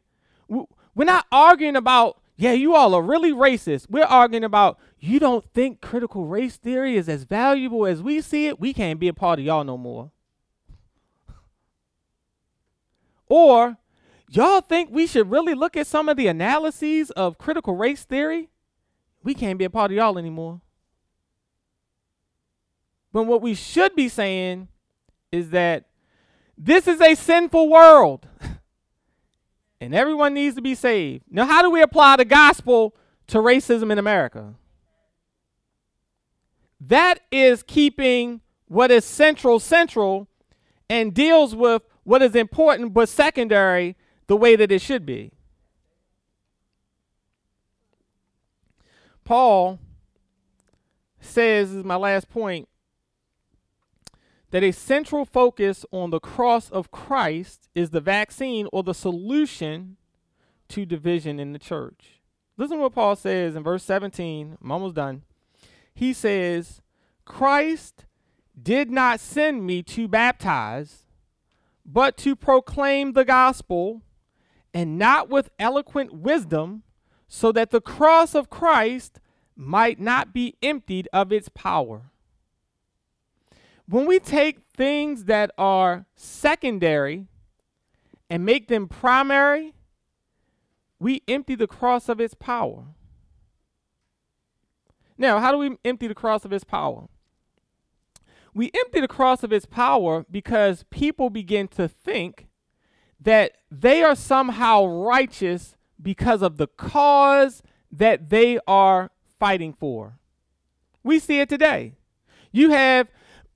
We're not arguing about Yeah, you all are really racist. We're arguing about you don't think critical race theory is as valuable as we see it. We can't be a part of y'all no more. Or y'all think we should really look at some of the analyses of critical race theory? We can't be a part of y'all anymore. But what we should be saying is that this is a sinful world. (laughs) and everyone needs to be saved. Now, how do we apply the gospel to racism in America? That is keeping what is central central and deals with what is important but secondary the way that it should be. Paul says, this is my last point, that a central focus on the cross of Christ is the vaccine or the solution to division in the church. Listen to what Paul says in verse 17. I'm almost done. He says, Christ did not send me to baptize, but to proclaim the gospel, and not with eloquent wisdom, so that the cross of Christ might not be emptied of its power when we take things that are secondary and make them primary, we empty the cross of its power. Now, how do we empty the cross of its power? We empty the cross of its power because people begin to think that they are somehow righteous because of the cause that they are fighting for. We see it today. You have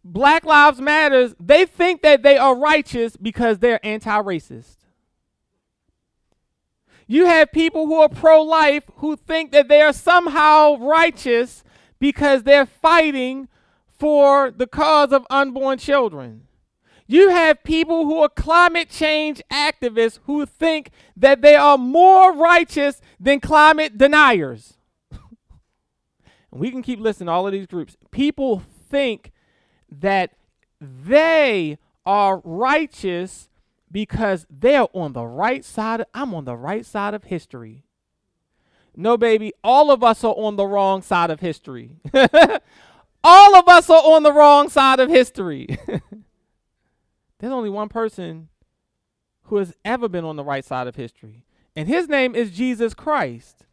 Black Lives Matters, they think that they are righteous because they're anti-racist. You have people who are pro-life who think that they are somehow righteous because they're fighting for the cause of unborn children. You have people who are climate change activists who think that they are more righteous than climate deniers. (laughs) we can keep listing all of these groups. People think that they are righteous because they're on the right side. Of, I'm on the right side of history. No, baby, all of us are on the wrong side of history. (laughs) all of us are on the wrong side of history. (laughs) There's only one person who has ever been on the right side of history, and his name is Jesus Christ.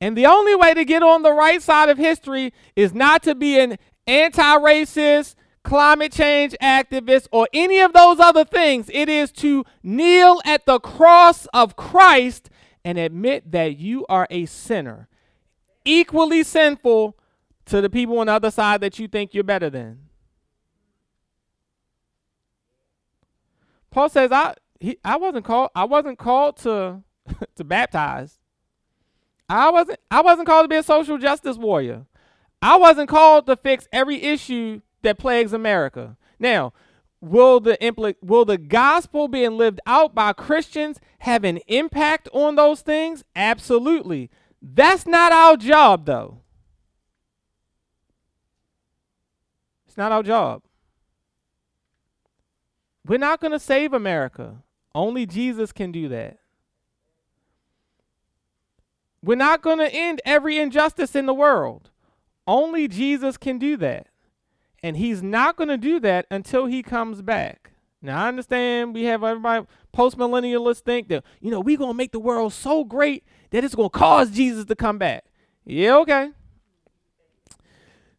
And the only way to get on the right side of history is not to be an anti racist, climate change activist, or any of those other things. It is to kneel at the cross of Christ and admit that you are a sinner, equally sinful to the people on the other side that you think you're better than. Paul says, I he, I wasn't called I wasn't called to (laughs) to baptize. I wasn't I wasn't called to be a social justice warrior. I wasn't called to fix every issue that plagues America. Now, will the impl- will the gospel being lived out by Christians have an impact on those things? Absolutely. That's not our job though. It's not our job. We're not going to save America. Only Jesus can do that. We're not going to end every injustice in the world. Only Jesus can do that. And he's not going to do that until he comes back. Now, I understand we have everybody, post millennialists think that, you know, we're going to make the world so great that it's going to cause Jesus to come back. Yeah, okay.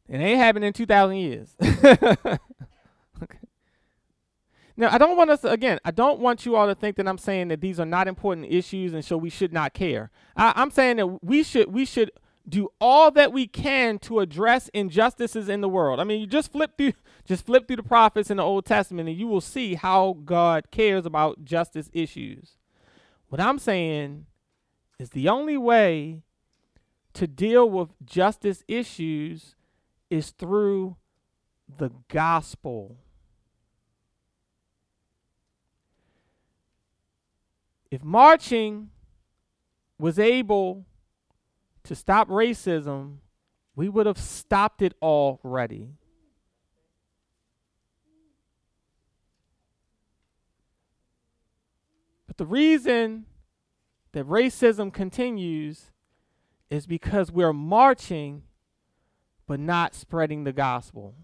It ain't happening in 2,000 years. (laughs) okay. Now, I don't want us, to, again, I don't want you all to think that I'm saying that these are not important issues and so we should not care. I, I'm saying that we should, we should do all that we can to address injustices in the world. I mean, you just flip through (laughs) just flip through the prophets in the Old Testament and you will see how God cares about justice issues. What I'm saying is the only way to deal with justice issues is through the gospel. If marching was able to stop racism, we would have stopped it already. But the reason that racism continues is because we're marching but not spreading the gospel.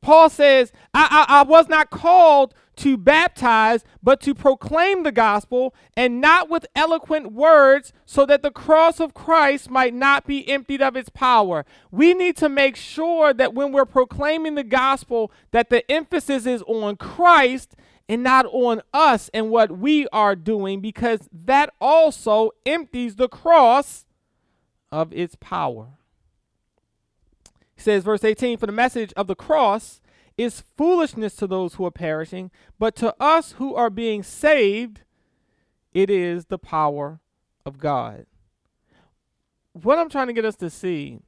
Paul says, I, I, I, was not called to baptize, but to proclaim the gospel, and not with eloquent words, so that the cross of Christ might not be emptied of its power. We need to make sure that when we're proclaiming the gospel, that the emphasis is on Christ and not on us and what we are doing, because that also empties the cross of its power. He says, verse 18, for the message of the cross is foolishness to those who are perishing, but to us who are being saved, it is the power of God. What I'm trying to get us to see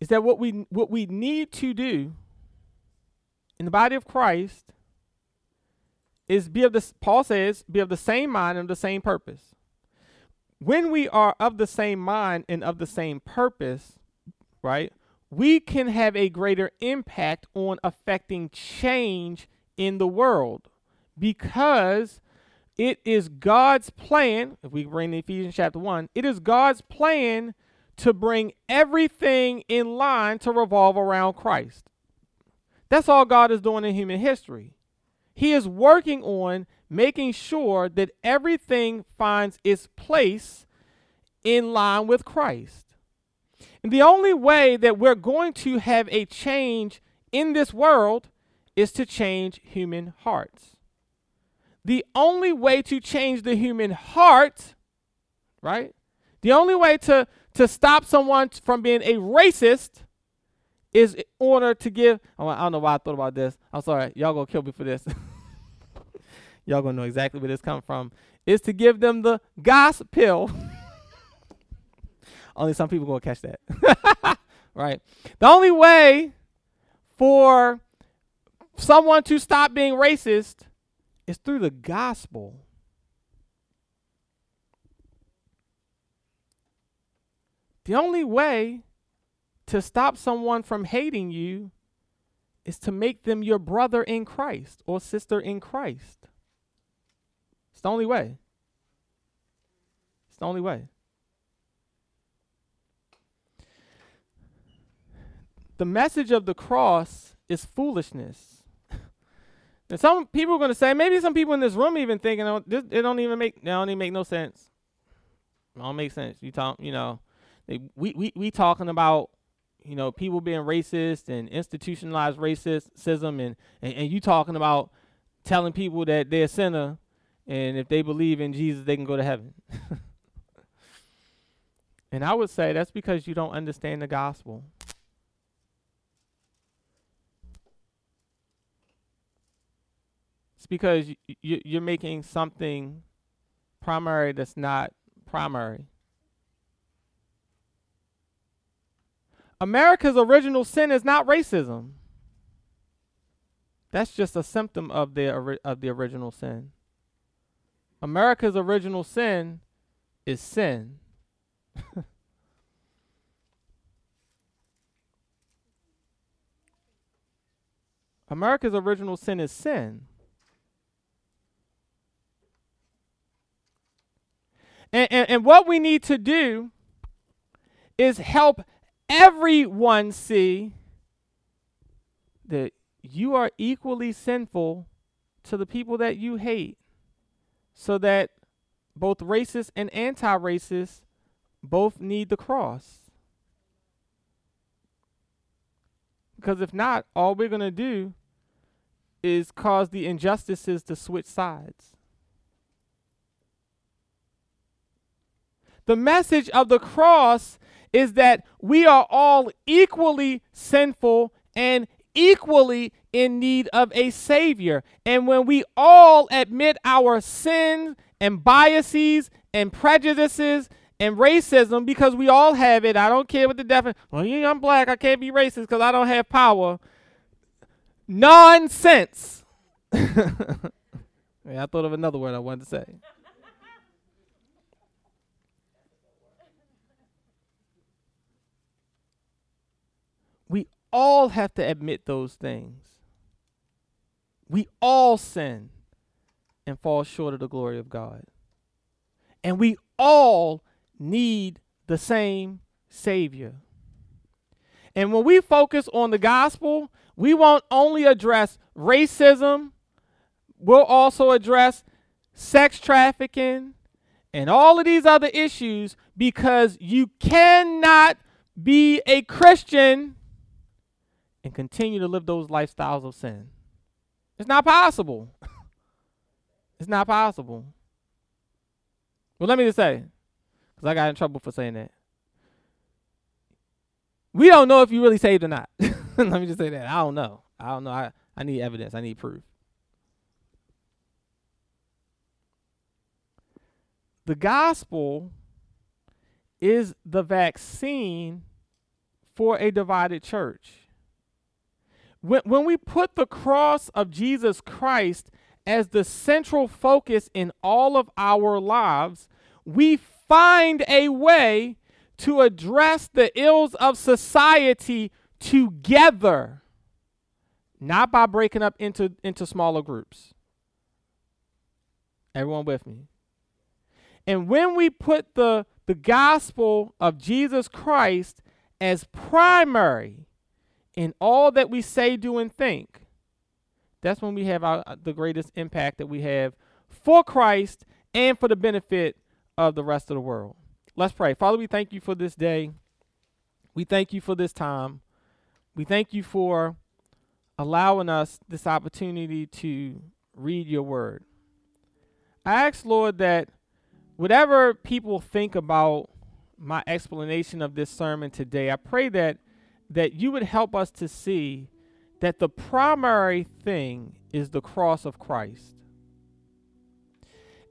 is that what we what we need to do in the body of Christ is be of the Paul says be of the same mind and of the same purpose. When we are of the same mind and of the same purpose, right? We can have a greater impact on affecting change in the world because it is God's plan. If we bring Ephesians chapter 1, it is God's plan to bring everything in line to revolve around Christ. That's all God is doing in human history. He is working on making sure that everything finds its place in line with Christ. And the only way that we're going to have a change in this world is to change human hearts. The only way to change the human heart, right? The only way to, to stop someone from being a racist is in order to give. Oh, I don't know why I thought about this. I'm sorry. Y'all gonna kill me for this. (laughs) Y'all gonna know exactly where this comes from. Is to give them the gospel. (laughs) Only some people gonna catch that. (laughs) right? The only way for someone to stop being racist is through the gospel. The only way to stop someone from hating you is to make them your brother in Christ or sister in Christ. It's the only way. It's the only way. The message of the cross is foolishness. and some people are going to say, maybe some people in this room even thinking, oh, this, it don't even make, it don't even make no sense. It don't make sense. You talk, you know, they, we, we, we talking about, you know, people being racist and institutionalized racism and, and, and you talking about telling people that they're a sinner and if they believe in Jesus, they can go to heaven. (laughs) and I would say that's because you don't understand the gospel. Because you, you're making something primary that's not primary. America's original sin is not racism. That's just a symptom of the of the original sin. America's original sin is sin. (laughs) America's original sin is sin. And, and, and what we need to do is help everyone see that you are equally sinful to the people that you hate so that both racist and anti-racist both need the cross. Because if not all we're going to do is cause the injustices to switch sides The message of the cross is that we are all equally sinful and equally in need of a Savior. And when we all admit our sins and biases and prejudices and racism, because we all have it, I don't care what the definition, well, yeah, I'm black, I can't be racist because I don't have power. Nonsense. (laughs) yeah, I thought of another word I wanted to say. All have to admit those things. We all sin and fall short of the glory of God. And we all need the same Savior. And when we focus on the gospel, we won't only address racism, we'll also address sex trafficking and all of these other issues because you cannot be a Christian and continue to live those lifestyles of sin. It's not possible. (laughs) it's not possible. Well, let me just say, because I got in trouble for saying that. We don't know if you really saved or not. (laughs) let me just say that. I don't know. I don't know. I, I need evidence. I need proof. The gospel is the vaccine for a divided church. When, when we put the cross of Jesus Christ as the central focus in all of our lives, we find a way to address the ills of society together, not by breaking up into, into smaller groups. Everyone with me? And when we put the, the gospel of Jesus Christ as primary in all that we say, do, and think, that's when we have our, uh, the greatest impact that we have for Christ and for the benefit of the rest of the world. Let's pray. Father, we thank you for this day. We thank you for this time. We thank you for allowing us this opportunity to read your word. I ask, Lord, that whatever people think about my explanation of this sermon today, I pray that that you would help us to see that the primary thing is the cross of Christ.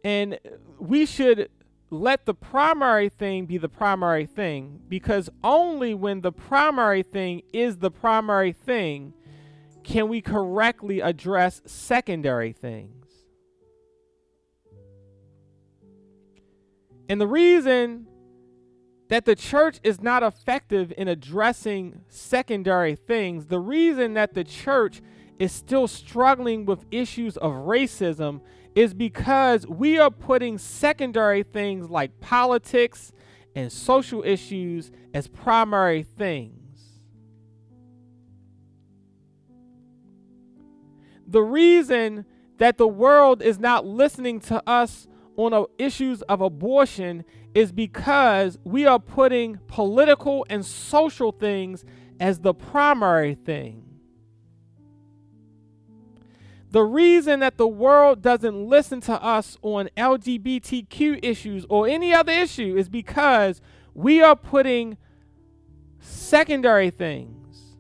And we should let the primary thing be the primary thing because only when the primary thing is the primary thing can we correctly address secondary things. And the reason that the church is not effective in addressing secondary things, the reason that the church is still struggling with issues of racism is because we are putting secondary things like politics and social issues as primary things. The reason that the world is not listening to us on issues of abortion is because we are putting political and social things as the primary thing. The reason that the world doesn't listen to us on LGBTQ issues or any other issue is because we are putting secondary things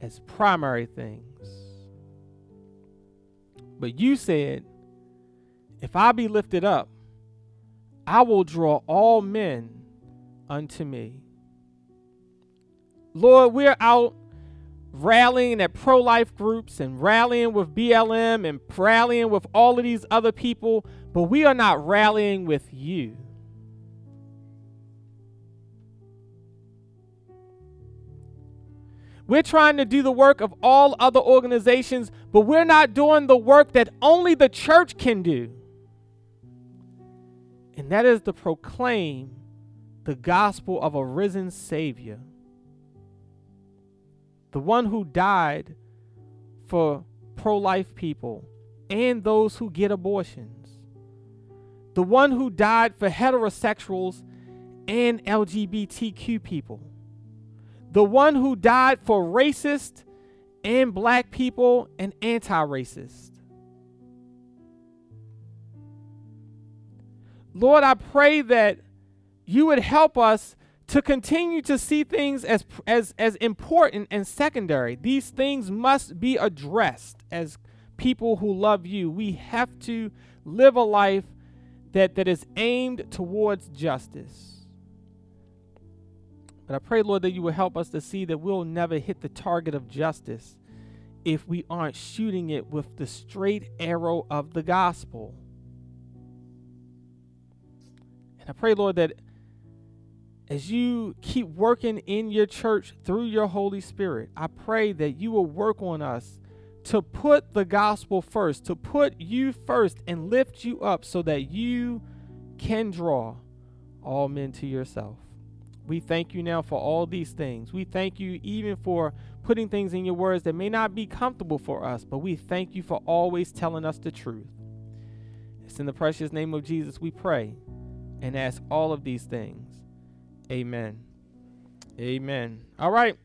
as primary things. But you said, if I be lifted up, I will draw all men unto me. Lord, we're out rallying at pro life groups and rallying with BLM and rallying with all of these other people, but we are not rallying with you. We're trying to do the work of all other organizations, but we're not doing the work that only the church can do. And that is to proclaim the gospel of a risen Savior. The one who died for pro life people and those who get abortions, the one who died for heterosexuals and LGBTQ people, the one who died for racist and black people and anti racist. Lord, I pray that you would help us to continue to see things as, as, as important and secondary. These things must be addressed as people who love you. We have to live a life that, that is aimed towards justice. But I pray, Lord, that you will help us to see that we'll never hit the target of justice if we aren't shooting it with the straight arrow of the gospel. And I pray, Lord, that as you keep working in your church through your Holy Spirit, I pray that you will work on us to put the gospel first, to put you first and lift you up so that you can draw all men to yourself. We thank you now for all these things. We thank you even for putting things in your words that may not be comfortable for us, but we thank you for always telling us the truth. It's in the precious name of Jesus we pray and ask all of these things. Amen. Amen. All right.